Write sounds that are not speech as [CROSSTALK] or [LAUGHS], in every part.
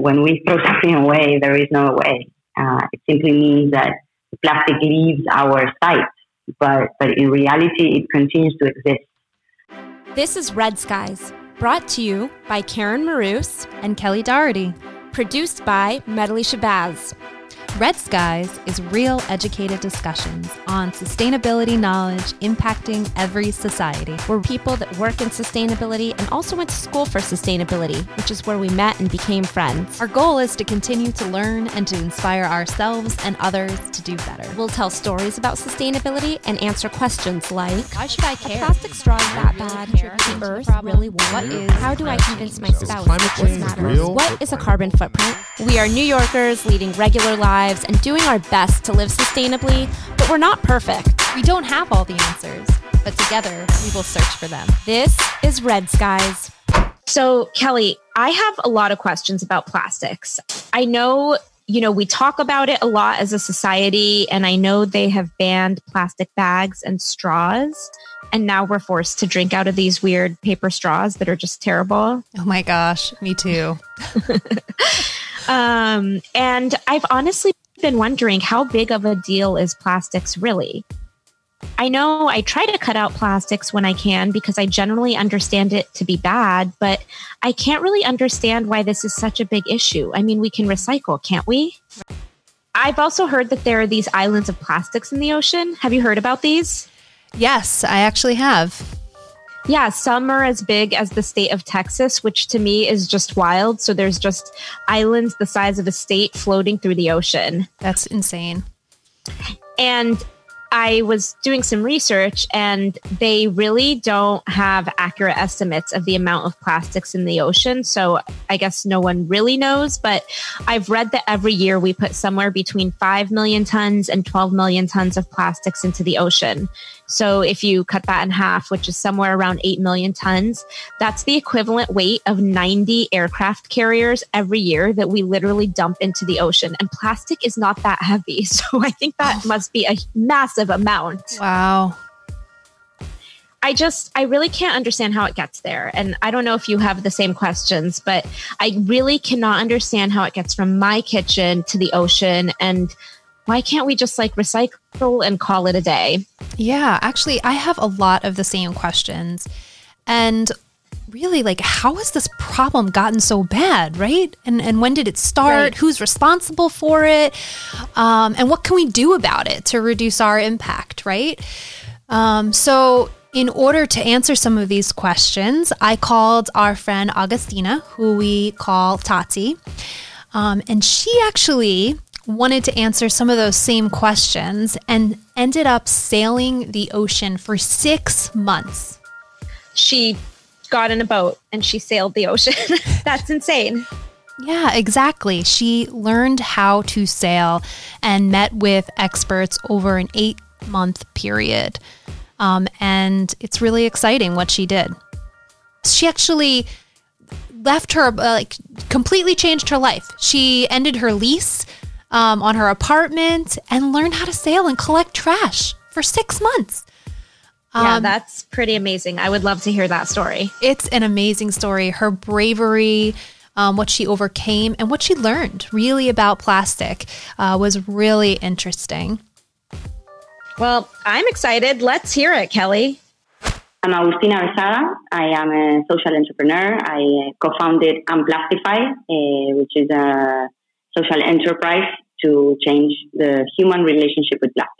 when we throw something away, there is no way. Uh, it simply means that plastic leaves our sight, but, but in reality, it continues to exist. This is Red Skies, brought to you by Karen Maroos and Kelly Doherty, produced by Medley Shabazz. Red Skies is real educated discussions on sustainability knowledge impacting every society. We're people that work in sustainability and also went to school for sustainability, which is where we met and became friends. Our goal is to continue to learn and to inspire ourselves and others to do better. We'll tell stories about sustainability and answer questions like Why should I care? A plastic straw is that bad? The earth really warm? What is How do I convince my spouse that this matters? real? What is a carbon footprint? We are New Yorkers leading regular lives and doing our best to live sustainably, but we're not perfect. We don't have all the answers, but together we will search for them. This is Red Skies. So, Kelly, I have a lot of questions about plastics. I know, you know, we talk about it a lot as a society, and I know they have banned plastic bags and straws. And now we're forced to drink out of these weird paper straws that are just terrible. Oh my gosh, me too. [LAUGHS] Um, and I've honestly been wondering how big of a deal is plastics really? I know I try to cut out plastics when I can because I generally understand it to be bad, but I can't really understand why this is such a big issue. I mean, we can recycle, can't we? I've also heard that there are these islands of plastics in the ocean. Have you heard about these? Yes, I actually have. Yeah, some are as big as the state of Texas, which to me is just wild. So there's just islands the size of a state floating through the ocean. That's insane. And I was doing some research, and they really don't have accurate estimates of the amount of plastics in the ocean. So I guess no one really knows, but I've read that every year we put somewhere between 5 million tons and 12 million tons of plastics into the ocean. So if you cut that in half, which is somewhere around 8 million tons, that's the equivalent weight of 90 aircraft carriers every year that we literally dump into the ocean. And plastic is not that heavy. [LAUGHS] So I think that oh. must be a massive amount. Wow. I just, I really can't understand how it gets there. And I don't know if you have the same questions, but I really cannot understand how it gets from my kitchen to the ocean. And why can't we just like recycle and call it a day? Yeah, actually, I have a lot of the same questions. And really, like, how has this problem gotten so bad, right? And, and when did it start? Right. Who's responsible for it? Um, and what can we do about it to reduce our impact, right? Um, so, in order to answer some of these questions, I called our friend Agustina, who we call Tati. Um, and she actually wanted to answer some of those same questions and ended up sailing the ocean for six months. She got in a boat and she sailed the ocean. [LAUGHS] That's insane. Yeah, exactly. She learned how to sail and met with experts over an eight month period. Um, and it's really exciting what she did. She actually left her, uh, like, completely changed her life. She ended her lease um, on her apartment and learned how to sail and collect trash for six months. Yeah, Um, that's pretty amazing. I would love to hear that story. it's an amazing story. Her bravery, um, what she overcame, and what she learned really about plastic uh, was really interesting. Well, I'm excited. Let's hear it, Kelly. I'm Agustina Besada. I am a social entrepreneur. I uh, co-founded Unplastify, uh, which is a social enterprise to change the human relationship with plastic.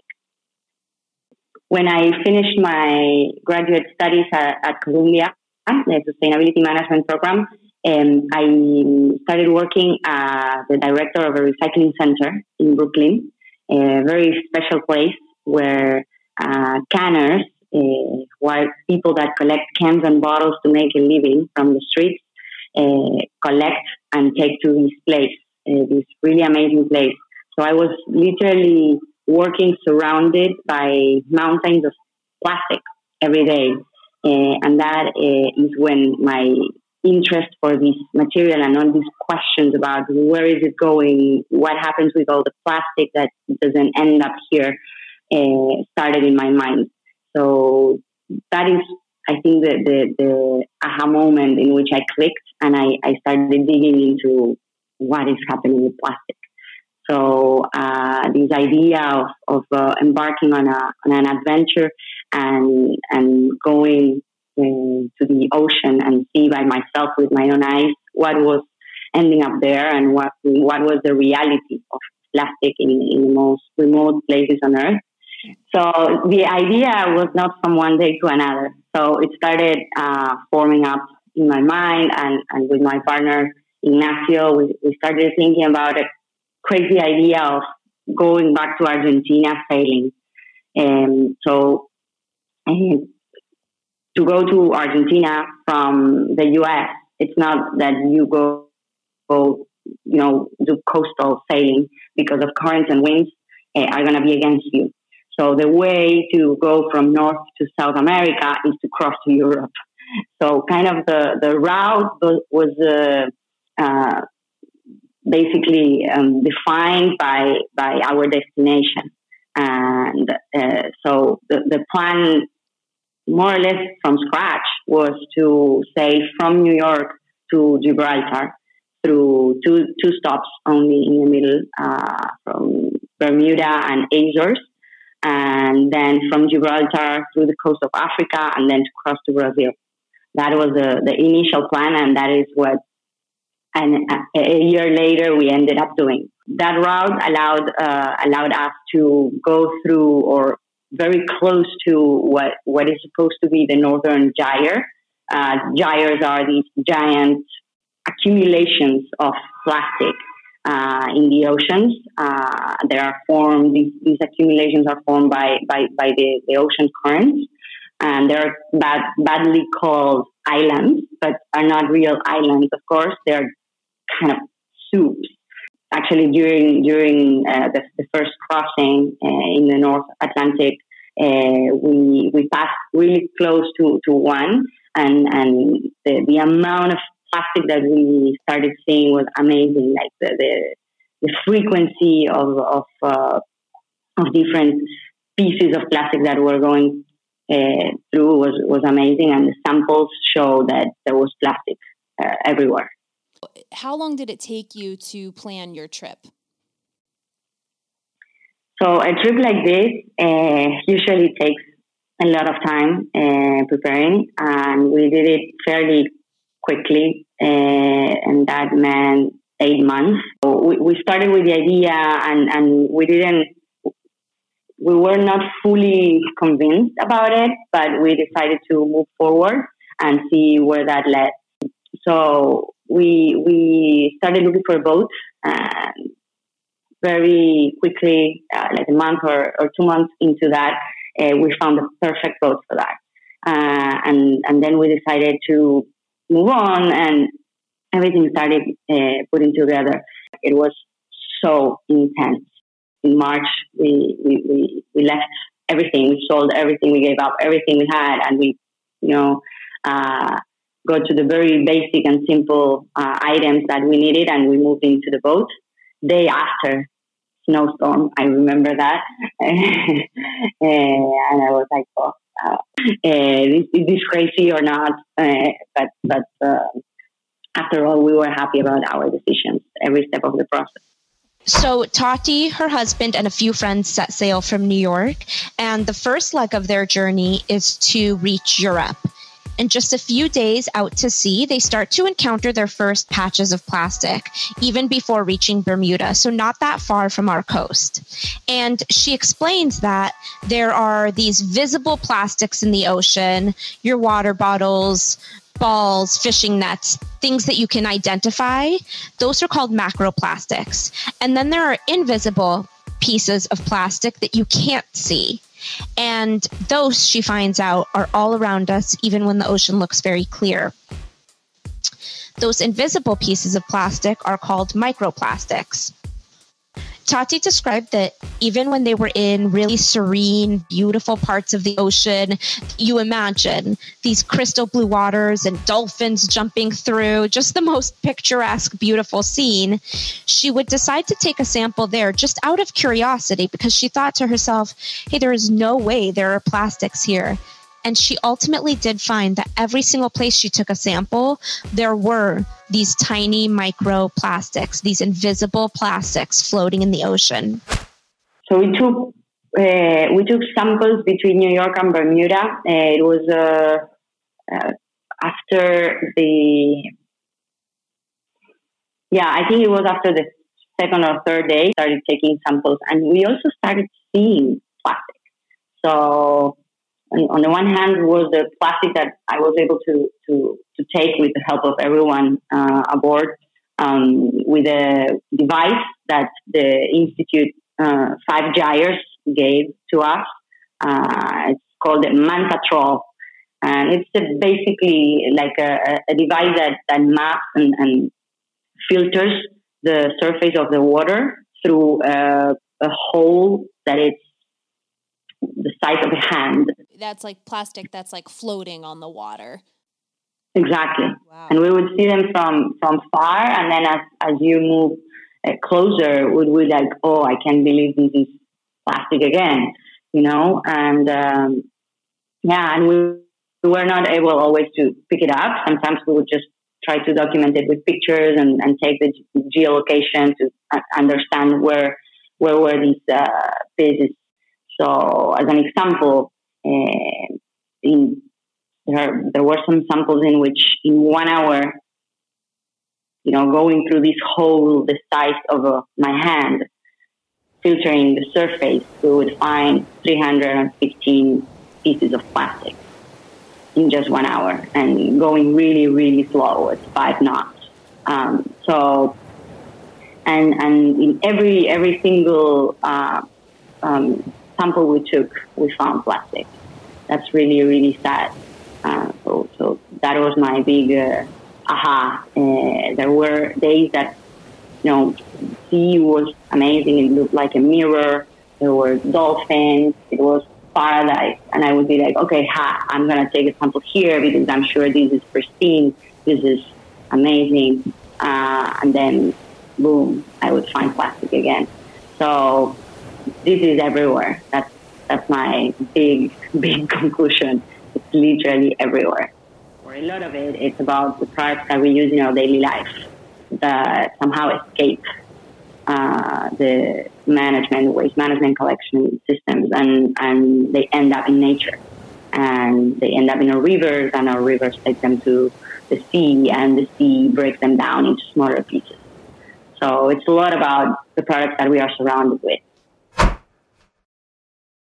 When I finished my graduate studies at, at Columbia, the sustainability management program, um, I started working as the director of a recycling center in Brooklyn, a very special place where uh, canners, uh, who are people that collect cans and bottles to make a living from the streets, uh, collect and take to this place, uh, this really amazing place. So I was literally working surrounded by mountains of plastic every day. Uh, and that uh, is when my interest for this material and all these questions about where is it going, what happens with all the plastic that doesn't end up here, uh, started in my mind. So that is, I think, the, the, the aha moment in which I clicked and I, I started digging into what is happening with plastic. So uh, this idea of, of uh, embarking on, a, on an adventure and and going uh, to the ocean and see by myself with my own eyes what was ending up there and what what was the reality of plastic in, in the most remote places on earth. So the idea was not from one day to another. So it started uh, forming up in my mind and, and with my partner Ignacio, we, we started thinking about a crazy idea of going back to Argentina sailing. And so and to go to Argentina from the US, it's not that you go, go you know, do coastal sailing because of currents and winds uh, are going to be against you. So the way to go from North to South America is to cross to Europe. So kind of the, the route was uh, uh, basically um, defined by, by our destination. And uh, so the, the plan, more or less from scratch, was to sail from New York to Gibraltar through two, two stops only in the middle uh, from Bermuda and Azores, and then from Gibraltar through the coast of Africa and then to cross to Brazil. That was the, the initial plan, and that is what and a year later we ended up doing. That route allowed uh, allowed us to go through or very close to what what is supposed to be the northern gyre. Uh, gyres are these giant accumulations of plastic uh, in the oceans. Uh, they are formed; these, these accumulations are formed by by, by the, the ocean currents, and they're bad, badly called islands, but are not real islands. Of course, they're kind of soups. Actually, during during uh, the, the, first crossing uh, in the North Atlantic, uh, we we passed really close to, to one, and and the, the amount of plastic that we started seeing was amazing. Like the the, the frequency of of uh, of different pieces of plastic that were going uh, through was was amazing, and the samples show that there was plastic uh, everywhere how long did it take you to plan your trip? So a trip like this uh, usually takes a lot of time uh, preparing, and we did it fairly quickly, uh, and that meant eight months. So we, we started with the idea, and, and we didn't, we were not fully convinced about it, but we decided to move forward and see where that led. So we we started looking for boats and very quickly, uh, like a month or, or two months into that, uh, we found the perfect boat for that. Uh, and and then we decided to move on, and everything started uh, putting together. It was so intense. In March, we, we, we, we left everything. We sold everything. We gave up everything we had, and we, you know, uh, go to the very basic and simple uh, items that we needed, and we moved into the boat. Day after snowstorm, I remember that, [LAUGHS] and I was like, "Oh, uh, is, is, this crazy or not?" Uh, but but uh, after all, we were happy about our decisions every step of the process. So, Tati, her husband, and a few friends set sail from New York, and the first leg of their journey is to reach Europe. And just a few days out to sea, they start to encounter their first patches of plastic, even before reaching Bermuda. So, not that far from our coast. And she explains that there are these visible plastics in the ocean, your water bottles, balls, fishing nets, things that you can identify. Those are called macroplastics. And then there are invisible pieces of plastic that you can't see. And those, she finds out, are all around us, even when the ocean looks very clear. Those invisible pieces of plastic are called microplastics. Tati described that even when they were in really serene, beautiful parts of the ocean, you imagine these crystal blue waters and dolphins jumping through, just the most picturesque, beautiful scene. She would decide to take a sample there just out of curiosity because she thought to herself, hey, there is no way there are plastics here. And she ultimately did find that every single place she took a sample, there were these tiny microplastics, these invisible plastics floating in the ocean. So we took uh, we took samples between New York and Bermuda. Uh, it was uh, uh after the yeah, I think it was after the second or third day started taking samples, and we also started seeing plastic. So on the one hand was the plastic that I was able to to, to take with the help of everyone uh, aboard um, with a device that the institute uh, five gyres gave to us. Uh, it's called the Manta Trawl, and it's basically like a, a, device that, that maps and, and filters the surface of the water through a, a hole that is the size of a hand. That's like plastic that's like floating on the water. Exactly. Wow. And we would see them from from far, and then as as you move uh, closer, would we like, oh, I can't believe this is plastic again, you know? And um, yeah, and we, we were not able always to pick it up. Sometimes we would just try to document it with pictures and, and take the geolocation to understand where where were these uh, pieces so, as an example, uh, in, there, there were some samples in which, in one hour, you know, going through this hole the size of uh, my hand, filtering the surface, we would find 315 pieces of plastic in just one hour and going really, really slow at five knots. Um, so, and and in every every single uh, um, sample we took, we found plastic. That's really, really sad. Uh, so, so that was my big uh, aha. Uh, there were days that, you know, sea was amazing. It looked like a mirror. There were dolphins. It was paradise. And I would be like, okay, ha, I'm going to take a sample here because I'm sure this is pristine. This is amazing. Uh, and then, boom, I would find plastic again. So this is everywhere. That's that's my big [LAUGHS] big conclusion. It's literally everywhere. For a lot of it, it's about the products that we use in our daily life that somehow escape uh, the management, waste management collection systems, and and they end up in nature, and they end up in our rivers, and our rivers take them to the sea, and the sea breaks them down into smaller pieces. So it's a lot about the products that we are surrounded with.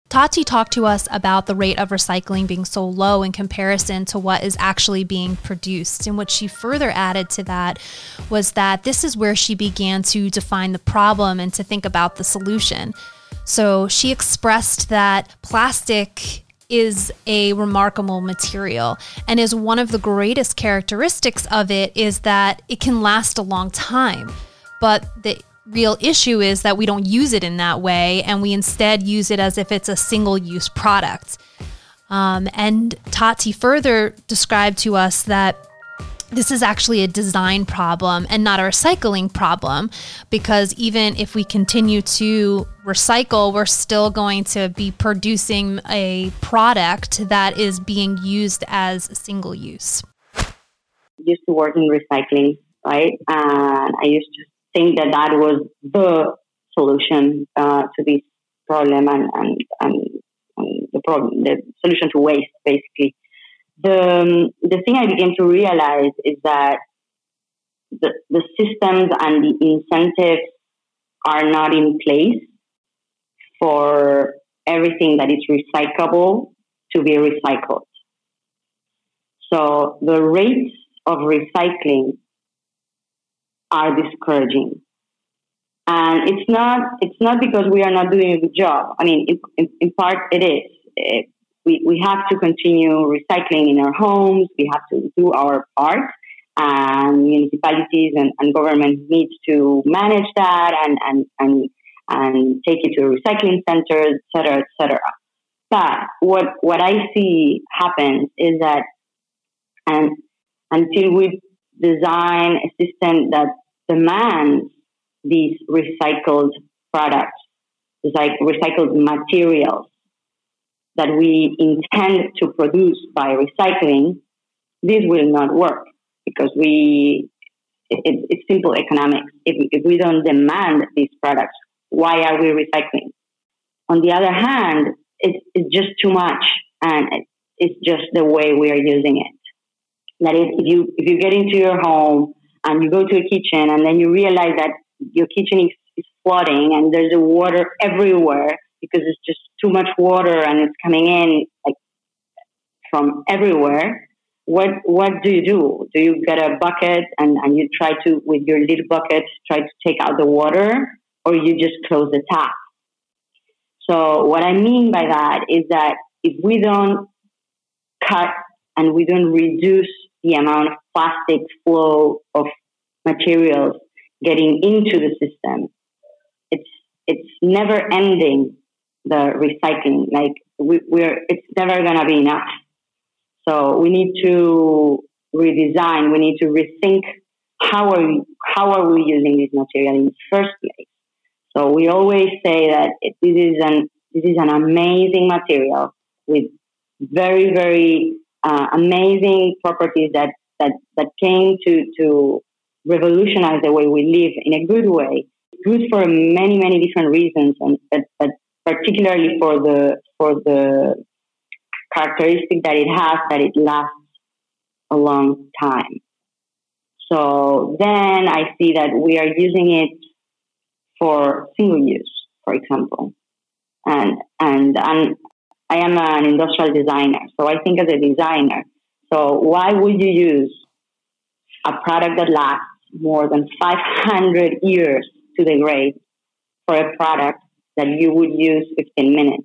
Tati talked to us about the rate of recycling being so low in comparison to what is actually being produced. And what she further added to that was that this is where she began to define the problem and to think about the solution. So she expressed that plastic is a remarkable material and is one of the greatest characteristics of it is that it can last a long time. But the real issue is that we don't use it in that way and we instead use it as if it's a single use product. Um, and Tati further described to us that this is actually a design problem and not a recycling problem because even if we continue to recycle, we're still going to be producing a product that is being used as single use. Used to work in recycling, right? And I used to think that that was the solution uh, to this problem and, and, and, and, the problem, the solution to waste, basically. The, um, the thing I began to realize is that the, the systems and the incentives are not in place for everything that is recyclable to be recycled. So the rates of recycling are discouraging. And it's not it's not because we are not doing a good job. I mean, in, in, in part it is. It, we, we have to continue recycling in our homes. We have to do our part, and municipalities and, and government needs to manage that and and and and take it to recycling centers, et cetera, et cetera. But what what I see happens is that, and until we design a system that demands these recycled products, like recycled materials, that we intend to produce by recycling, this will not work because we it, it's simple economics. If, if we don't demand these products, why are we recycling? On the other hand, it's, it's just too much, and it's just the way we are using it. That is, if you if you get into your home and you go to a kitchen and then you realize that your kitchen is, is flooding and there's a water everywhere because it's just too much water and it's coming in like from everywhere. What what do you do? Do you get a bucket and, and you try to with your little bucket try to take out the water or you just close the tap? So what I mean by that is that if we don't cut and we don't reduce the amount of plastic flow of materials getting into the system, it's it's never ending the recycling. Like we, we're, it's never gonna be enough. So we need to redesign. We need to rethink how are we, how are we using this material in the first place. So we always say that it, this is an this is an amazing material with very very uh, amazing properties that that that came to to revolutionize the way we live in a good way. Good for many many different reasons, and but, but particularly for the for the characteristic that it has that it lasts a long time. So then I see that we are using it for single use, for example. And, and, and I am an industrial designer, so I think as a designer. So why would you use a product that lasts more than 500 years to degrade for a product that you would use 15 minutes,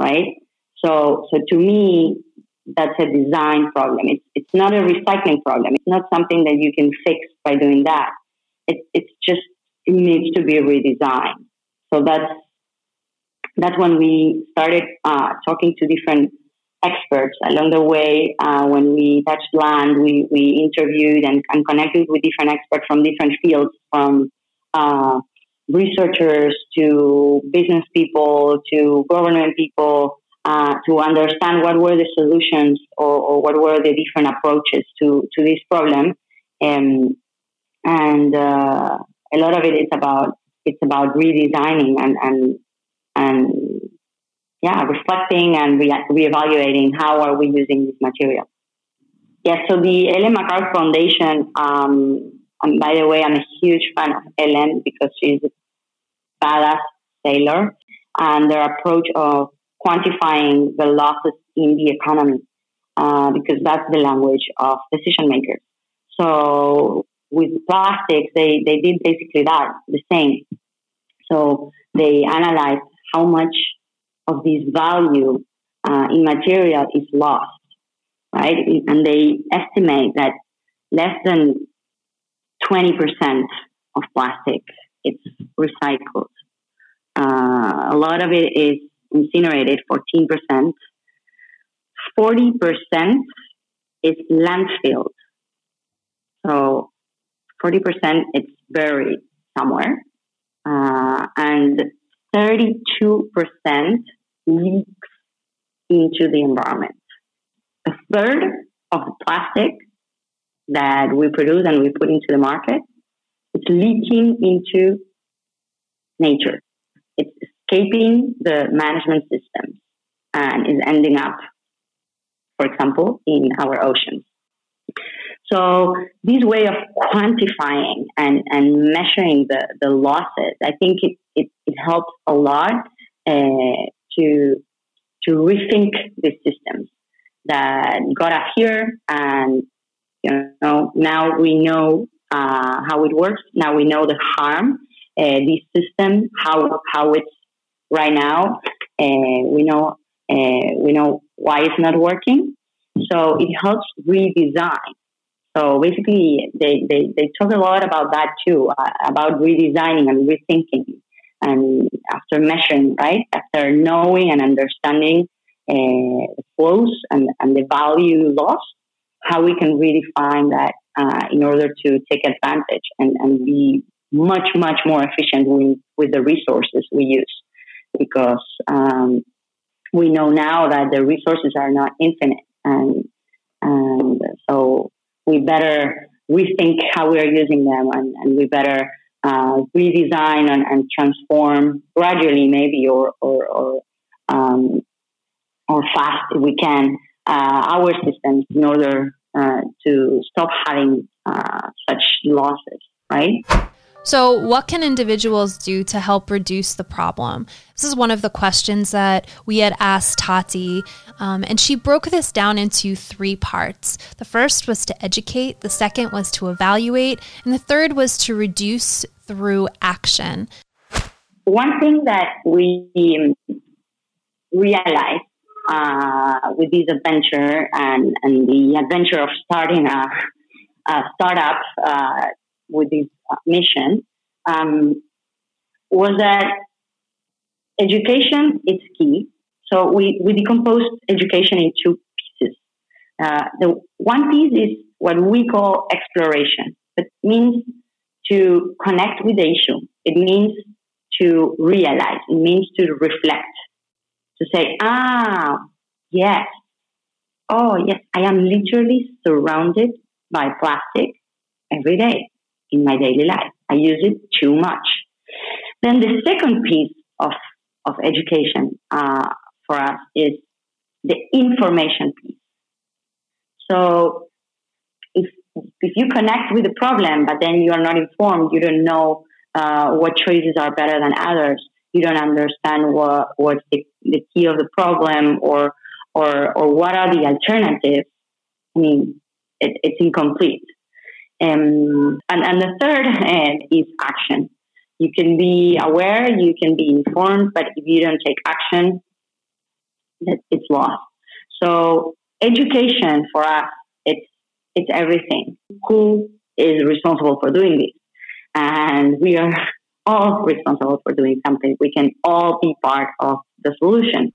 right? So, so to me, that's a design problem. It's, it's not a recycling problem. It's not something that you can fix by doing that. It, it's just, it needs to be redesigned. So that's, that's when we started uh, talking to different experts along the way. Uh, when we touched land, we, we interviewed and, and connected with different experts from different fields, from uh, researchers to business people to government people uh, to understand what were the solutions or, or, what were the different approaches to, to this problem. Um, and uh, a lot of it is about it's about redesigning and and and yeah, reflecting and re- reevaluating how are we using this material. Yeah, so the Ellen MacArthur Foundation. Um, and by the way, I'm a huge fan of Ellen because she's a badass sailor, and their approach of quantifying the losses in the economy uh, because that's the language of decision makers. So with plastics, they, they did basically that, the same. So they analyzed how much of this value uh, in material is lost, right? And they estimate that less than 20% of plastic is recycled. Uh, a lot of it is incinerated 14%. 40% is landfilled. So 40% it's buried somewhere. Uh, and 32% leaks into the environment. A third of the plastic that we produce and we put into the market is leaking into nature. It's escaping the management system and is ending up, for example, in our oceans. So this way of quantifying and, and measuring the, the losses, I think it, it, it helps a lot uh, to, to rethink these systems that got us here and you know now we know uh, how it works now we know the harm uh, this system how how it's right now. Uh, we know uh, we know why it's not working. So it helps redesign. So basically, they, they, they talk a lot about that too, uh, about redesigning and rethinking. And after measuring, right, after knowing and understanding uh, the flows and, and the value lost, how we can redefine that uh, in order to take advantage and, and be much, much more efficient with, with the resources we use. Because um, we know now that the resources are not infinite, and and so we better rethink how we are using them, and, and we better uh, redesign and, and, transform gradually, maybe or or or, um, or fast if we can uh, our systems in order uh, to stop having uh, such losses, right? So, what can individuals do to help reduce the problem? This is one of the questions that we had asked Tati, um, and she broke this down into three parts. The first was to educate, the second was to evaluate, and the third was to reduce through action. One thing that we realized uh, with this adventure and, and the adventure of starting a, a startup uh, with this mission um, was that education is key. So we, we decomposed education in two pieces. Uh, the one piece is what we call exploration. It means to connect with the issue. It means to realize. It means to reflect. To say, ah, yes. Oh, yes, I am literally surrounded by plastic every day in my daily life. I use it too much. Then the second piece of, of education uh, for us is the information piece. So if, if you connect with the problem, but then you are not informed, you don't know uh, what choices are better than others, you don't understand what, what's the, the key of the problem or, or, or what are the alternatives, I mean, it, it's incomplete. Um, and, and the third uh, is action. You can be aware, you can be informed, but if you don't take action, it's lost. So education for us, it's it's everything. Who is responsible for doing this? And we are [LAUGHS] all responsible for doing something. We can all be part of the solution.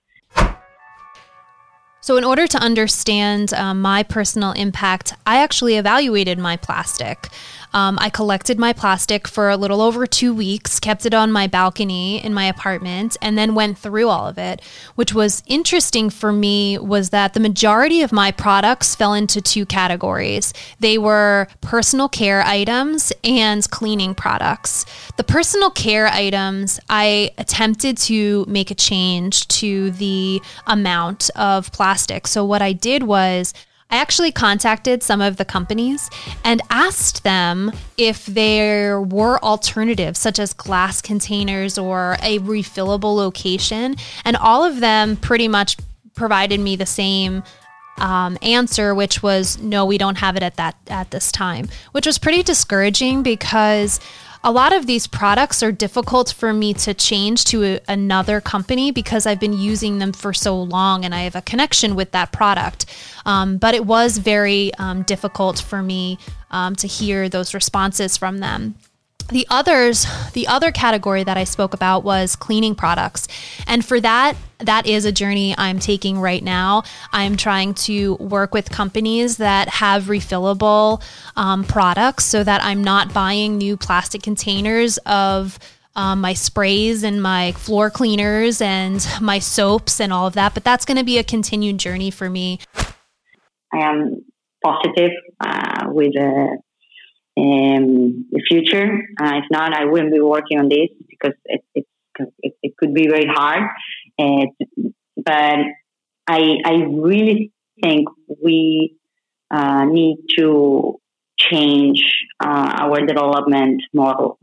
So, in order to understand um, my personal impact, I actually evaluated my plastic. Um, I collected my plastic for a little over two weeks, kept it on my balcony in my apartment, and then went through all of it. Which was interesting for me was that the majority of my products fell into two categories. They were personal care items and cleaning products. The personal care items, I attempted to make a change to the amount of plastic. So what I did was I actually contacted some of the companies and asked them if there were alternatives, such as glass containers or a refillable location. And all of them pretty much provided me the same um, answer, which was no, we don't have it at that at this time, which was pretty discouraging because a lot of these products are difficult for me to change to a, another company because I've been using them for so long and I have a connection with that product. Um, but it was very um, difficult for me um, to hear those responses from them. The others, the other category that I spoke about was cleaning products. And for that, that is a journey I'm taking right now. I'm trying to work with companies that have refillable um, products so that I'm not buying new plastic containers of um, my sprays and my floor cleaners and my soaps and all of that. But that's going to be a continued journey for me. I am positive uh, with uh, um, the future. Uh, if not, I wouldn't be working on this because it, it, it, it could be very hard. But I, I really think we uh, need to change uh, our development model.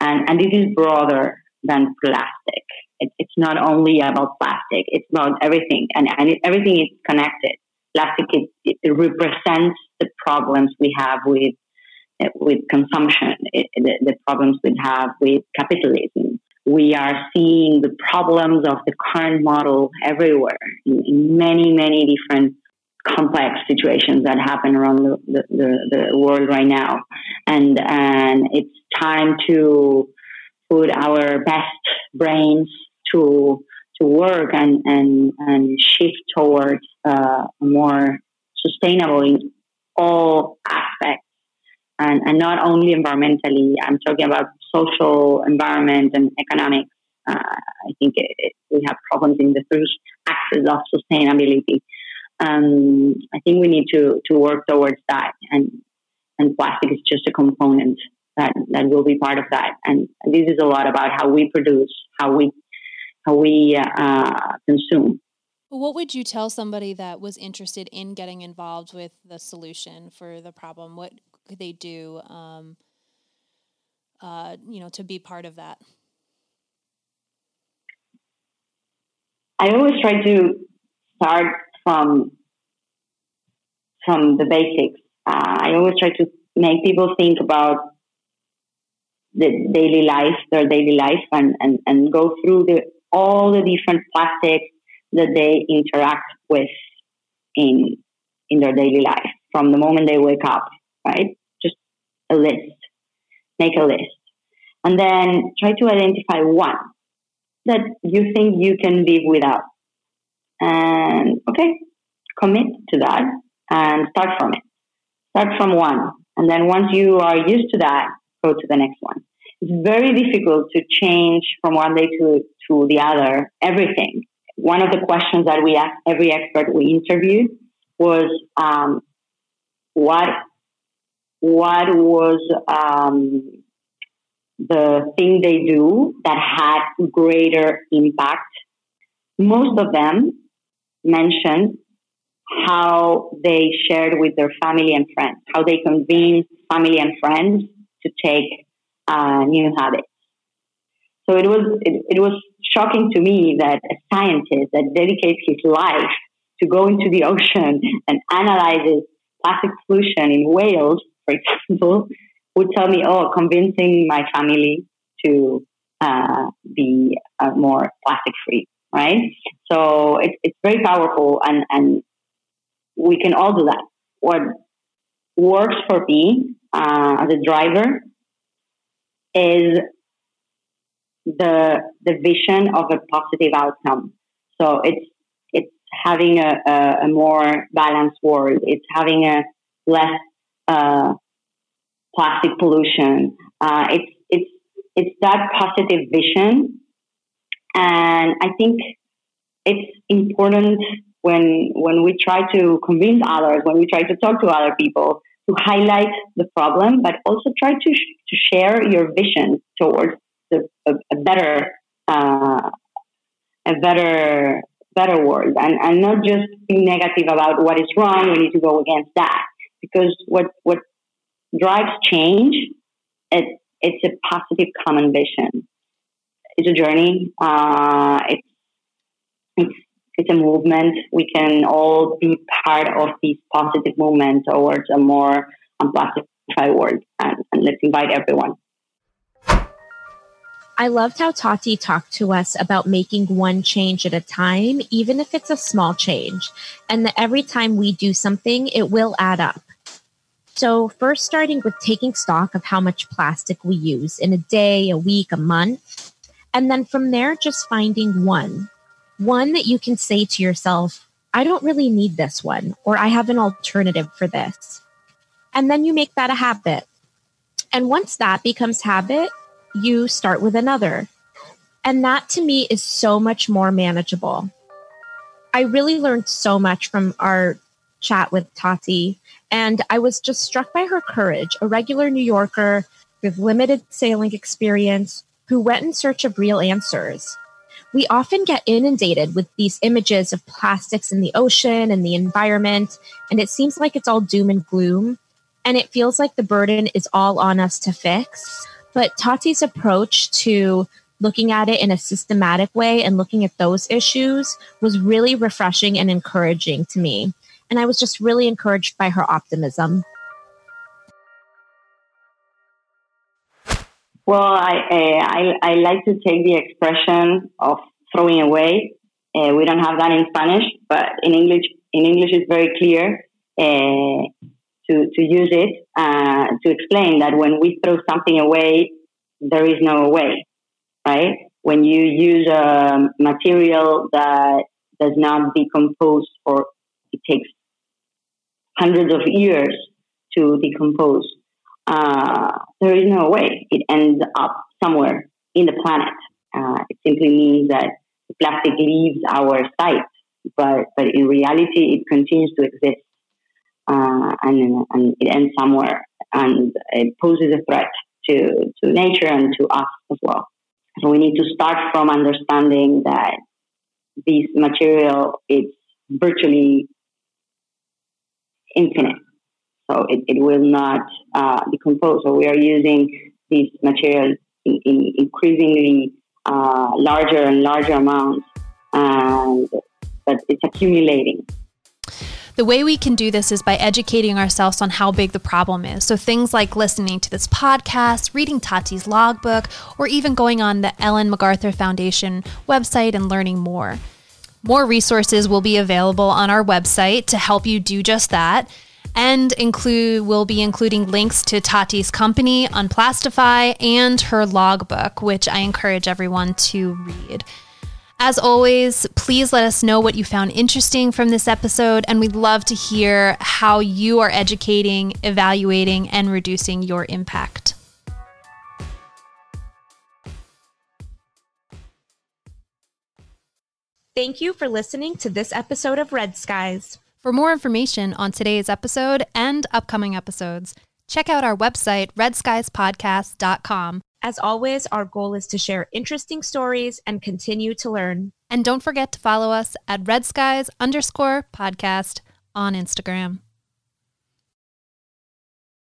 And, and this is broader than plastic. It, it's not only about plastic, it's about everything. And, and everything is connected. Plastic, it represents the problems we have with with consumption, it, the, the, problems we have with capitalism. We are seeing the problems of the current model everywhere in, in many, many different complex situations that happen around the, the, the, the world right now. And, and it's time to put our best brains to to work and and and shift towards uh, more sustainable in all aspects and, and not only environmentally. I'm talking about social, environment, and economics. Uh, I think it, it, we have problems in the three axes of sustainability. Um, I think we need to, to work towards that, and and plastic is just a component that, that will be part of that. And, and this is a lot about how we produce, how we how we uh, consume. What would you tell somebody that was interested in getting involved with the solution for the problem? What they do, um, uh, you know, to be part of that? I always try to start from from the basics. Uh, I always try to make people think about the daily life, their daily life, and, and, and go through the all the different plastics that they interact with in in their daily life from the moment they wake up, right? Just a list. Make a list. And then try to identify one that you think you can live without. And okay, commit to that and start from it. Start from one. And then once you are used to that, go to the next one. It's very difficult to change from one day to, to the other everything. One of the questions that we asked every expert we interviewed was um, what what was um, the thing they do that had greater impact. Most of them mentioned how they shared with their family and friends, how they convinced family and friends to take uh, new habits. So it was it, it was shocking to me that a scientist that dedicates his life to go into the [LAUGHS] ocean and analyzes plastic pollution in whales, for example, would tell me, "Oh, convincing my family to uh, be uh, more plastic free." Right? So it's it's very powerful, and and we can all do that. What works for me uh, as a driver is the the vision of a positive outcome. So it's it's having a, a, a more balanced world. It's having a less uh, plastic pollution. Uh, it's it's it's that positive vision, and I think it's important when when we try to convince others, when we try to talk to other people, to highlight the problem, but also try to sh- to share your vision towards the, a, a, better uh, a better better world, and and not just be negative about what is wrong. We need to go against that because what what drives change it it's a positive common vision. It's a journey. Uh, it's it's it's a movement. We can all be part of this positive movement towards a more unplastified world. And, and let's invite everyone. I loved how Tati talked to us about making one change at a time, even if it's a small change, and that every time we do something, it will add up. So, first, starting with taking stock of how much plastic we use in a day, a week, a month, and then from there, just finding one one that you can say to yourself, I don't really need this one, or I have an alternative for this. And then you make that a habit. And once that becomes habit, you start with another. And that to me is so much more manageable. I really learned so much from our chat with Tati, and I was just struck by her courage, a regular New Yorker with limited sailing experience who went in search of real answers we often get inundated with these images of plastics in the ocean and the environment, and it seems like it's all doom and gloom. And it feels like the burden is all on us to fix. But Tati's approach to looking at it in a systematic way and looking at those issues was really refreshing and encouraging to me. And I was just really encouraged by her optimism. Well, I, uh, I, I like to take the expression of throwing away. Uh, we don't have that in Spanish, but in English, in English, it's very clear uh, to to use it uh, to explain that when we throw something away, there is no way, right? When you use a material that does not decompose or it takes hundreds of years to decompose, uh, there is no way. It ends up somewhere in the planet. Uh, it simply means that plastic leaves our sight, but, but in reality, it continues to exist uh, and, and it ends somewhere and it poses a threat to, to nature and to us as well. So we need to start from understanding that this material is virtually infinite. So it, it will not uh, decompose. So we are using these materials in, in increasingly uh, larger and larger amounts, and but it's accumulating. The way we can do this is by educating ourselves on how big the problem is. So, things like listening to this podcast, reading Tati's logbook, or even going on the Ellen MacArthur Foundation website and learning more. More resources will be available on our website to help you do just that. And include we'll be including links to Tati's company, Unplastify and her logbook, which I encourage everyone to read. As always, please let us know what you found interesting from this episode, and we'd love to hear how you are educating, evaluating, and reducing your impact. Thank you for listening to this episode of Red Skies. For more information on today's episode and upcoming episodes, check out our website, redskiespodcast.com. As always, our goal is to share interesting stories and continue to learn. And don't forget to follow us at redskies underscore podcast on Instagram.